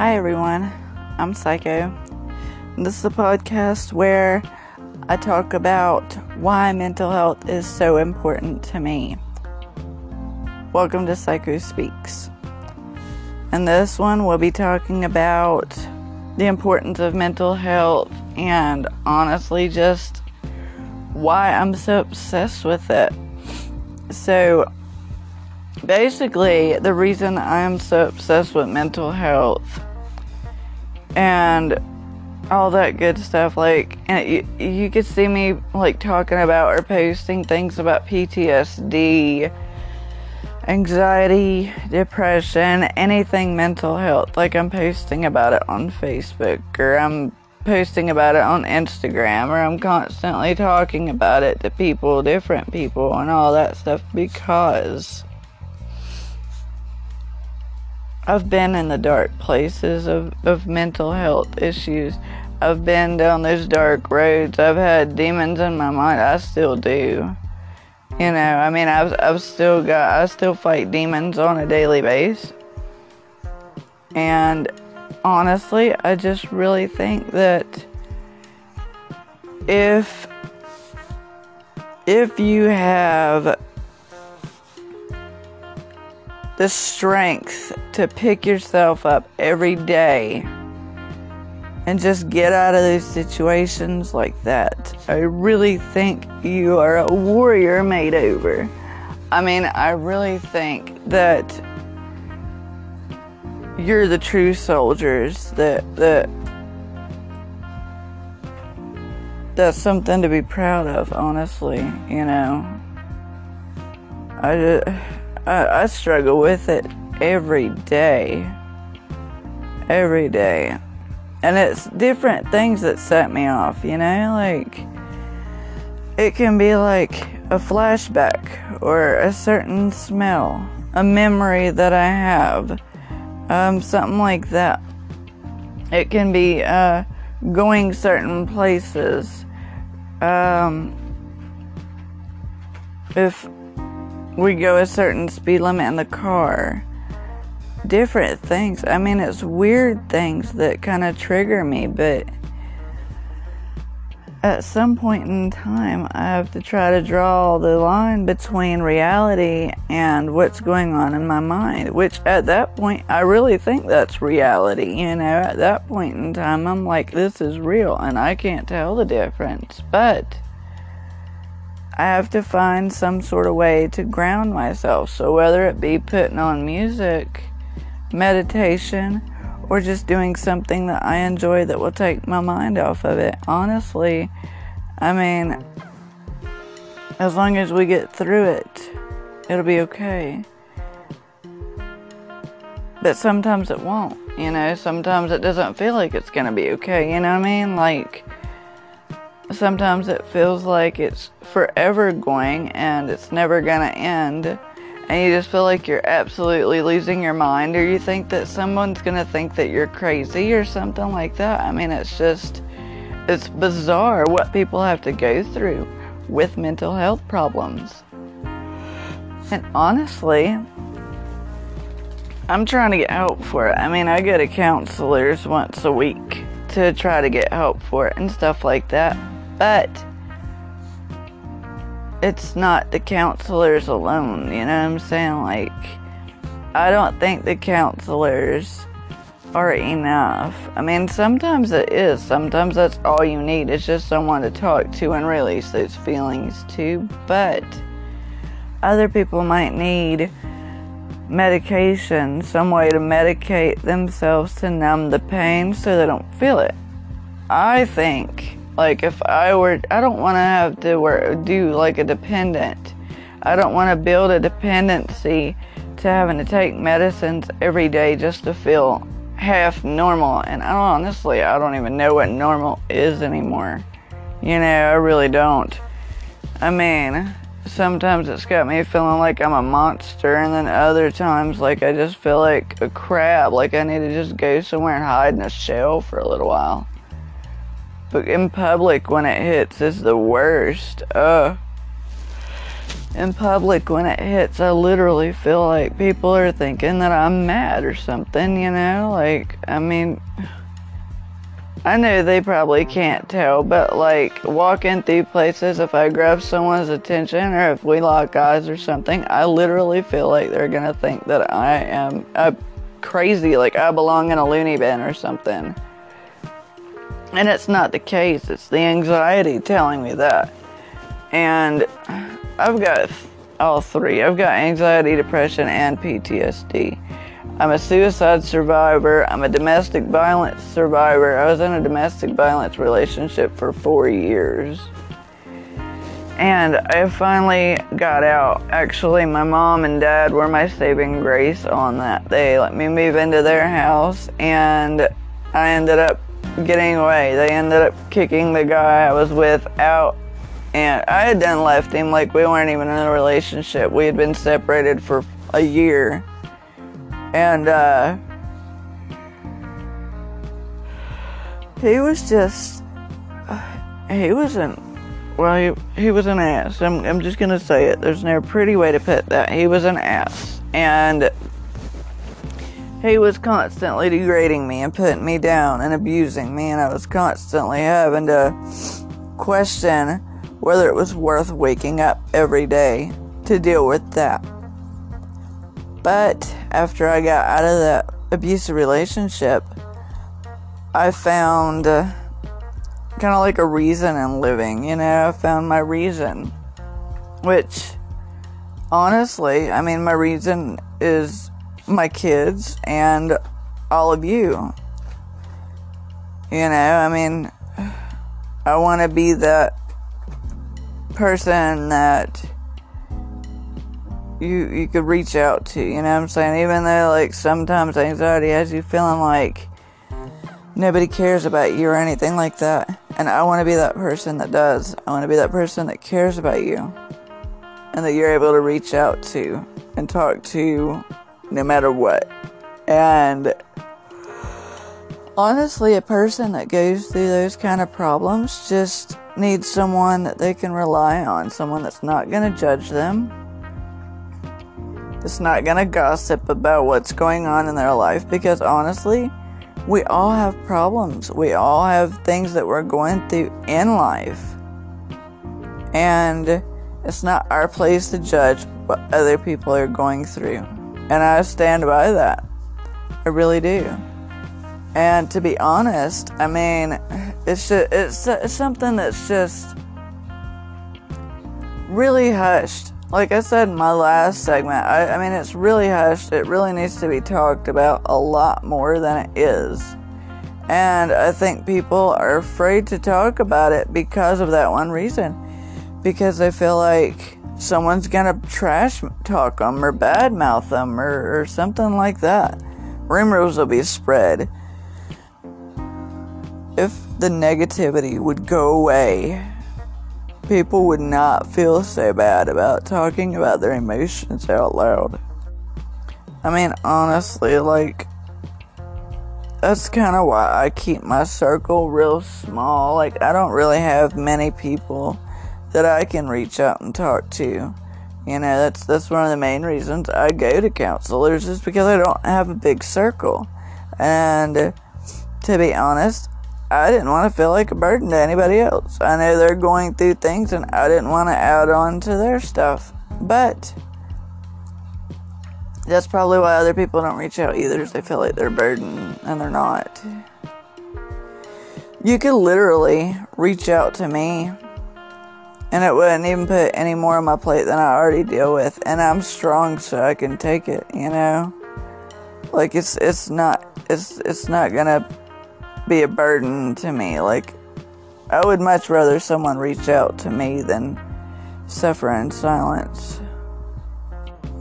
Hi, everyone. I'm Psycho. This is a podcast where I talk about why mental health is so important to me. Welcome to Psycho Speaks. And this one, we'll be talking about the importance of mental health and honestly just why I'm so obsessed with it. So, basically, the reason I'm so obsessed with mental health and all that good stuff, like, and you, you could see me like talking about or posting things about PTSD anxiety, depression, anything mental health. Like I'm posting about it on Facebook or I'm posting about it on Instagram or I'm constantly talking about it to people, different people, and all that stuff because I've been in the dark places of, of mental health issues. I've been down those dark roads. I've had demons in my mind. I still do. You know, I mean, I've, I've still got, I still fight demons on a daily basis. And honestly, I just really think that if, if you have the strength to pick yourself up every day and just get out of those situations like that. I really think you are a warrior made over. I mean, I really think that you're the true soldiers that that that's something to be proud of, honestly, you know. I, I, I struggle with it every day. Every day and it's different things that set me off, you know? Like, it can be like a flashback or a certain smell, a memory that I have, um, something like that. It can be uh, going certain places. Um, if we go a certain speed limit in the car, different things. I mean, it's weird things that kind of trigger me, but at some point in time, I have to try to draw the line between reality and what's going on in my mind, which at that point, I really think that's reality. You know, at that point in time, I'm like, this is real, and I can't tell the difference. But I have to find some sort of way to ground myself. So, whether it be putting on music, meditation, or just doing something that I enjoy that will take my mind off of it. Honestly, I mean, as long as we get through it, it'll be okay. But sometimes it won't, you know, sometimes it doesn't feel like it's gonna be okay, you know what I mean? Like, sometimes it feels like it's forever going and it's never gonna end and you just feel like you're absolutely losing your mind, or you think that someone's gonna think that you're crazy or something like that. I mean, it's just, it's bizarre what people have to go through with mental health problems. And honestly, I'm trying to get help for it. I mean, I go to counselors once a week to try to get help for it and stuff like that. But it's not the counselors alone, you know what I'm saying? Like, I don't think the counselors are enough. I mean, sometimes it is. Sometimes that's all you need. It's just someone to talk to and release those feelings to. But other people might need medication, some way to medicate themselves to numb the pain so they don't feel it. I think like if I were, I don't want to have to work, do like a dependent. I don't want to build a dependency to having to take medicines every day just to feel half normal. And I don't, honestly, I don't even know what normal is anymore. You know, I really don't. I mean, sometimes it's got me feeling like I'm a monster, and then other times, like I just feel like a crab, like I need to just go somewhere and hide in a shell for a little while. In public, when it hits, is the worst. In public when it hits, I literally feel like people are thinking that I'm mad or something, you know? Like, I mean, I know they probably can't tell, but like walking through places, if I grab someone's attention or if we lock eyes or something, I literally feel like they're gonna think that I am a crazy, like I belong in a loony bin or something. And it's not the case, it's the anxiety telling me that. And I've got all three. I've got anxiety, depression, and PTSD. I'm a suicide survivor. I'm a domestic violence survivor. I was in a domestic violence relationship for four years. And I finally got out. Actually, my mom and dad were my saving grace on that. They let me move into their house, and I ended up getting away. They ended up kicking the guy I was with out and I had done left him, like we weren't even in a relationship. We had been separated for a year. And uh, he was just, he was an, well, he, he was an ass. I'm, I'm just to say it. There's no pretty way to put that. He was an ass. And he was constantly degrading me and putting me down and abusing me. And I was constantly having to question whether it was worth waking up every day to deal with that. But after I got out of that abusive relationship, I found uh, kind of like a reason in living, you know, I found my reason. Which, honestly, I mean, my reason is my kids and all of you. You know, I mean, I want to be that person that you you could reach out to, you know what I'm saying? Even though like sometimes anxiety has you feeling like nobody cares about you or anything like that. And I want to be that person that does. I want to be that person that cares about you and that you're able to reach out to and talk to no matter what. And honestly, a person that goes through those kind of problems just needs someone that they can rely on, someone that's not going to judge them, that's not going to gossip about what's going on in their life because honestly, we all have problems. We all have things that we're going through in life. And it's not our place to judge what other people are going through. And I stand by that. I really do. And to be honest, I mean, it's just, it's, it's something that's just really hushed. Like I said in my last segment, I, I mean, it's really hushed. It really needs to be talked about a lot more than it is. And I think people are afraid to talk about it because of that one reason. Because they feel like someone's gonna trash talk them or badmouth them or, or something like that. Rumors will be spread if the negativity would go away, people would not feel so bad about talking about their emotions out loud. I mean, honestly, like, that's kind of why I keep my circle real small. Like, I don't really have many people that I can reach out and talk to. You know, that's that's one of the main reasons I go to counselors is because I don't have a big circle. And uh, to be honest, I didn't want to feel like a burden to anybody else. I know they're going through things and I didn't want to add on to their stuff. But that's probably why other people don't reach out either, is they feel like they're a burden and they're not. You could literally reach out to me and it wouldn't even put any more on my plate than I already deal with. And I'm strong so I can take it, you know? Like it's it's not it's it's not gonna be a burden to me. Like, I would much rather someone reach out to me than suffer in silence.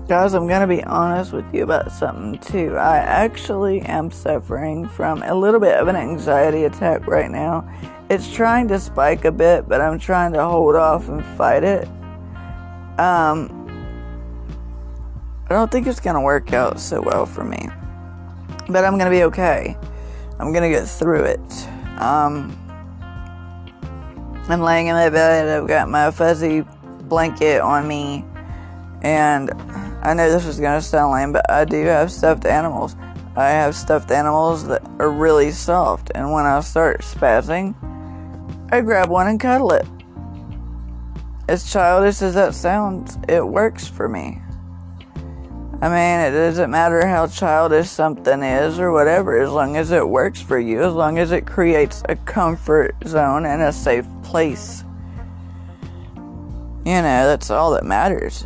Guys, I'm gonna be honest with you about something too. I actually am suffering from a little bit of an anxiety attack right now. It's trying to spike a bit, but I'm trying to hold off and fight it. Um, I don't think it's gonna work out so well for me, but I'm gonna be okay. I'm gonna get through it. Um, I'm laying in my bed. I've got my fuzzy blanket on me. And I know this is to sound lame, but I do have stuffed animals. I have stuffed animals that are really soft, and when I start spazzing, I grab one and cuddle it. As childish as that sounds, it works for me. I mean, it doesn't matter how childish something is or whatever, as long as it works for you, as long as it creates a comfort zone and a safe place. You know, that's all that matters.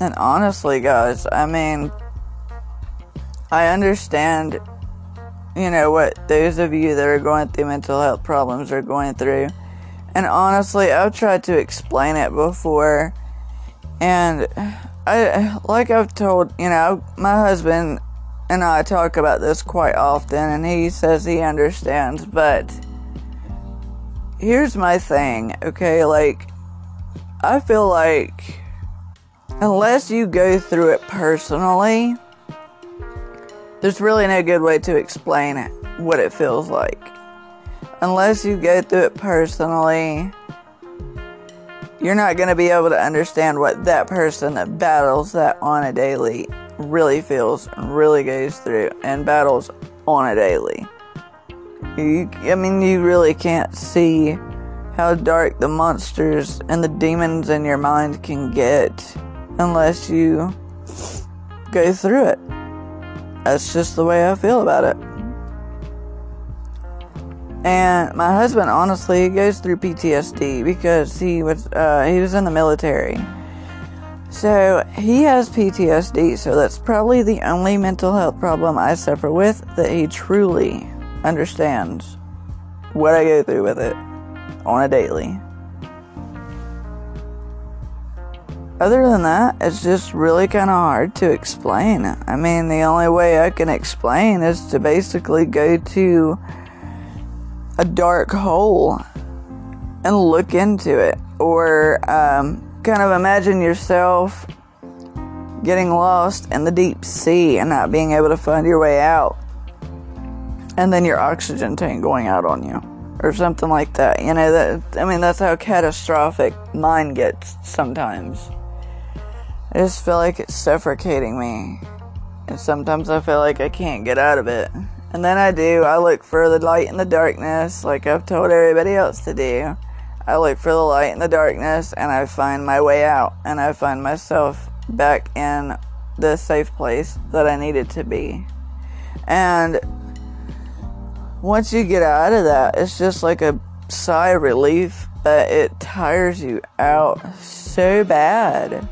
And honestly, guys, I mean, I understand, you know, what those of you that are going through mental health problems are going through. And honestly, I've tried to explain it before. And I, like I've told, you know, my husband and I talk about this quite often, and he says he understands, but here's my thing, okay? Like, I feel like unless you go through it personally, there's really no good way to explain what it feels like. Unless you go through it personally, you're not going to be able to understand what that person that battles that on a daily really feels and really goes through and battles on a daily. You, I mean, you really can't see how dark the monsters and the demons in your mind can get unless you go through it. That's just the way I feel about it. And my husband, honestly, goes through PTSD because he was uh, he was in the military. So he has PTSD. So that's probably the only mental health problem I suffer with that he truly understands what I go through with it on a daily. Other than that, it's just really kind of hard to explain. I mean, the only way I can explain is to basically go to a dark hole and look into it, or um, kind of imagine yourself getting lost in the deep sea and not being able to find your way out, and then your oxygen tank going out on you. Or something like that. You know, that I mean that's how catastrophic mine gets sometimes. I just feel like it's suffocating me. And sometimes I feel like I can't get out of it. And then I do. I look for the light in the darkness, like I've told everybody else to do. I look for the light in the darkness and I find my way out. And I find myself back in the safe place that I needed to be. And once you get out of that, it's just like a sigh of relief, but it tires you out so bad.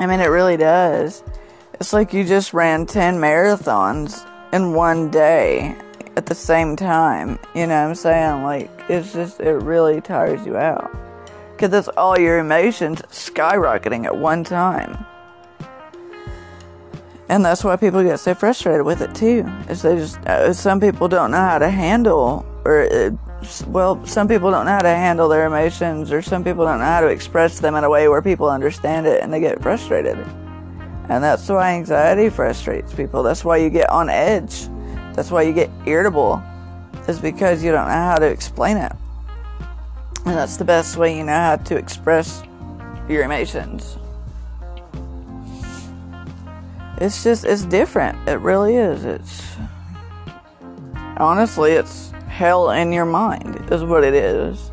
I mean, it really does. It's like you just ran 10 marathons in one day at the same time. You know what I'm saying? Like, it's just, it really tires you out. Because it's all your emotions skyrocketing at one time. And that's why people get so frustrated with it too. Is they just, uh, some people don't know how to handle, or uh, well, some people don't know how to handle their emotions, or some people don't know how to express them in a way where people understand it and they get frustrated. And that's why anxiety frustrates people. That's why you get on edge. That's why you get irritable, is because you don't know how to explain it. And that's the best way you know how to express your emotions. It's just, it's different. It really is. It's, honestly, it's hell in your mind, is what it is.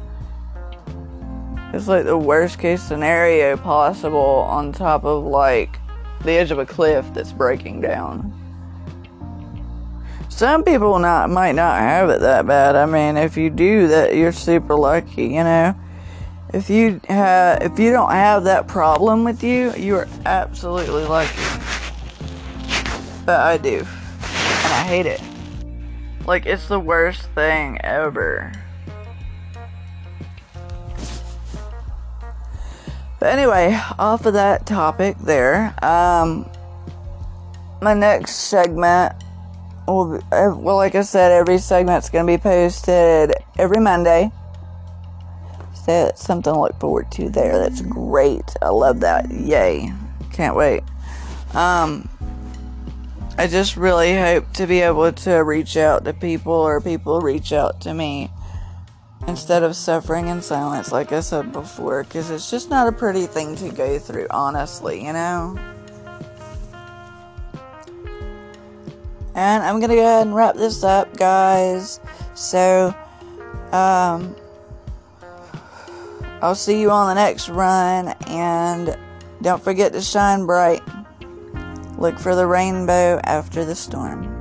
It's like the worst case scenario possible on top of like the edge of a cliff that's breaking down. Some people not might not have it that bad. I mean, if you do that, you're super lucky, you know. If you have, if you don't have that problem with you, you are absolutely lucky. But I do, and I hate it. Like, it's the worst thing ever. But anyway, off of that topic there, um, my next segment will be, uh, well, like I said, every segment's going to be posted every Monday. So that's something to look forward to there. That's great. I love that. Yay. Can't wait. Um, I just really hope to be able to reach out to people or people reach out to me instead of suffering in silence, like I said before, because it's just not a pretty thing to go through, honestly, you know? And I'm gonna go ahead and wrap this up, guys. So, um, I'll see you on the next run, and don't forget to shine bright. Look for the rainbow after the storm.